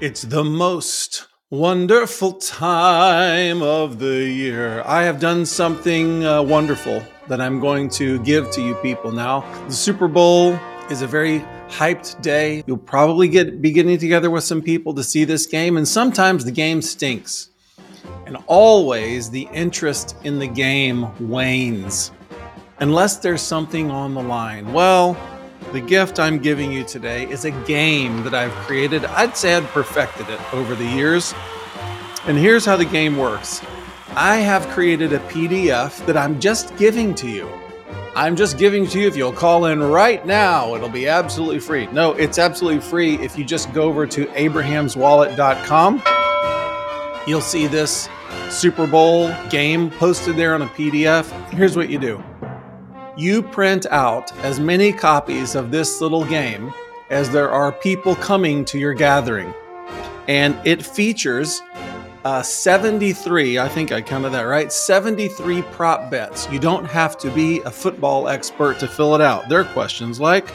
It's the most wonderful time of the year. I have done something uh, wonderful that I'm going to give to you people now. The Super Bowl is a very hyped day. You'll probably get be getting together with some people to see this game, and sometimes the game stinks. And always the interest in the game wanes unless there's something on the line. Well, the gift I'm giving you today is a game that I've created. I'd say I'd perfected it over the years. And here's how the game works I have created a PDF that I'm just giving to you. I'm just giving to you if you'll call in right now. It'll be absolutely free. No, it's absolutely free if you just go over to abrahamswallet.com. You'll see this Super Bowl game posted there on a PDF. Here's what you do you print out as many copies of this little game as there are people coming to your gathering. And it features uh, 73, I think I counted that right, 73 prop bets. You don't have to be a football expert to fill it out. There are questions like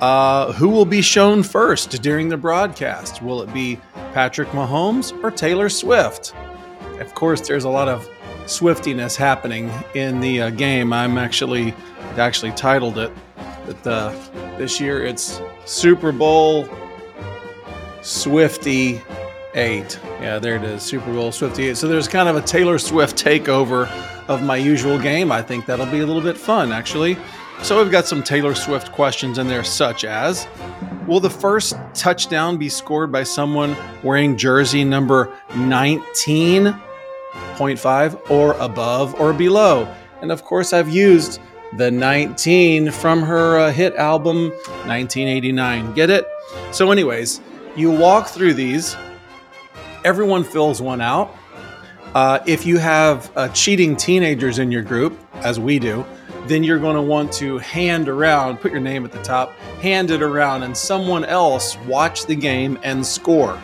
uh, who will be shown first during the broadcast? Will it be Patrick Mahomes or Taylor Swift? Of course, there's a lot of swiftiness happening in the uh, game. I'm actually actually titled it that uh, this year it's Super Bowl Swifty 8. Yeah, there it is, Super Bowl Swifty 8. So there's kind of a Taylor Swift takeover of my usual game. I think that'll be a little bit fun, actually. So we've got some Taylor Swift questions in there, such as Will the first touchdown be scored by someone wearing jersey number 19? 0.5 or above or below. And of course, I've used the 19 from her uh, hit album 1989. Get it? So, anyways, you walk through these, everyone fills one out. Uh, if you have uh, cheating teenagers in your group, as we do, then you're going to want to hand around, put your name at the top, hand it around, and someone else watch the game and score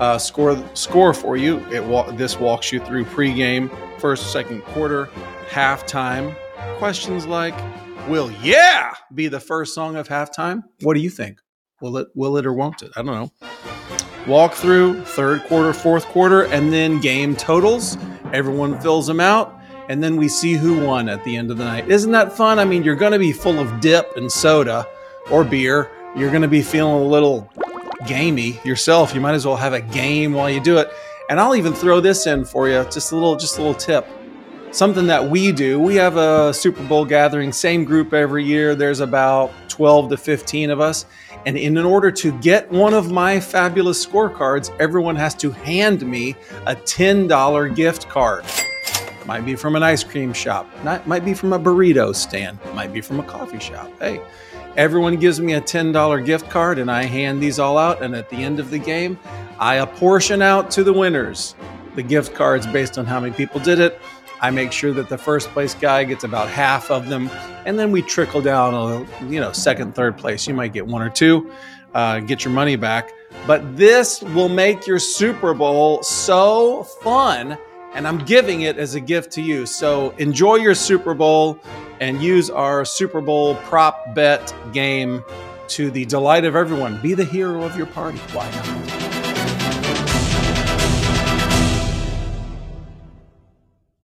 uh, score score for you. It wa- this walks you through pregame, first, second quarter, halftime. Questions like, "Will yeah be the first song of halftime?" What do you think? Will it? Will it or won't it? I don't know. Walk through third quarter, fourth quarter, and then game totals. Everyone fills them out, and then we see who won at the end of the night. Isn't that fun? I mean, you're going to be full of dip and soda or beer. You're going to be feeling a little gamey yourself, you might as well have a game while you do it. And I'll even throw this in for you, just a little, just a little tip. Something that we do. We have a Super Bowl gathering, same group every year. There's about 12 to 15 of us. And in order to get one of my fabulous scorecards, everyone has to hand me a $10 gift card. Might be from an ice cream shop, might be from a burrito stand, might be from a coffee shop. Hey, Everyone gives me a $10 gift card and I hand these all out. And at the end of the game, I apportion out to the winners the gift cards based on how many people did it. I make sure that the first place guy gets about half of them, and then we trickle down. A, you know, second, third place, you might get one or two, uh, get your money back. But this will make your Super Bowl so fun and I'm giving it as a gift to you. So enjoy your Super Bowl and use our Super Bowl prop bet game to the delight of everyone. Be the hero of your party. Why not?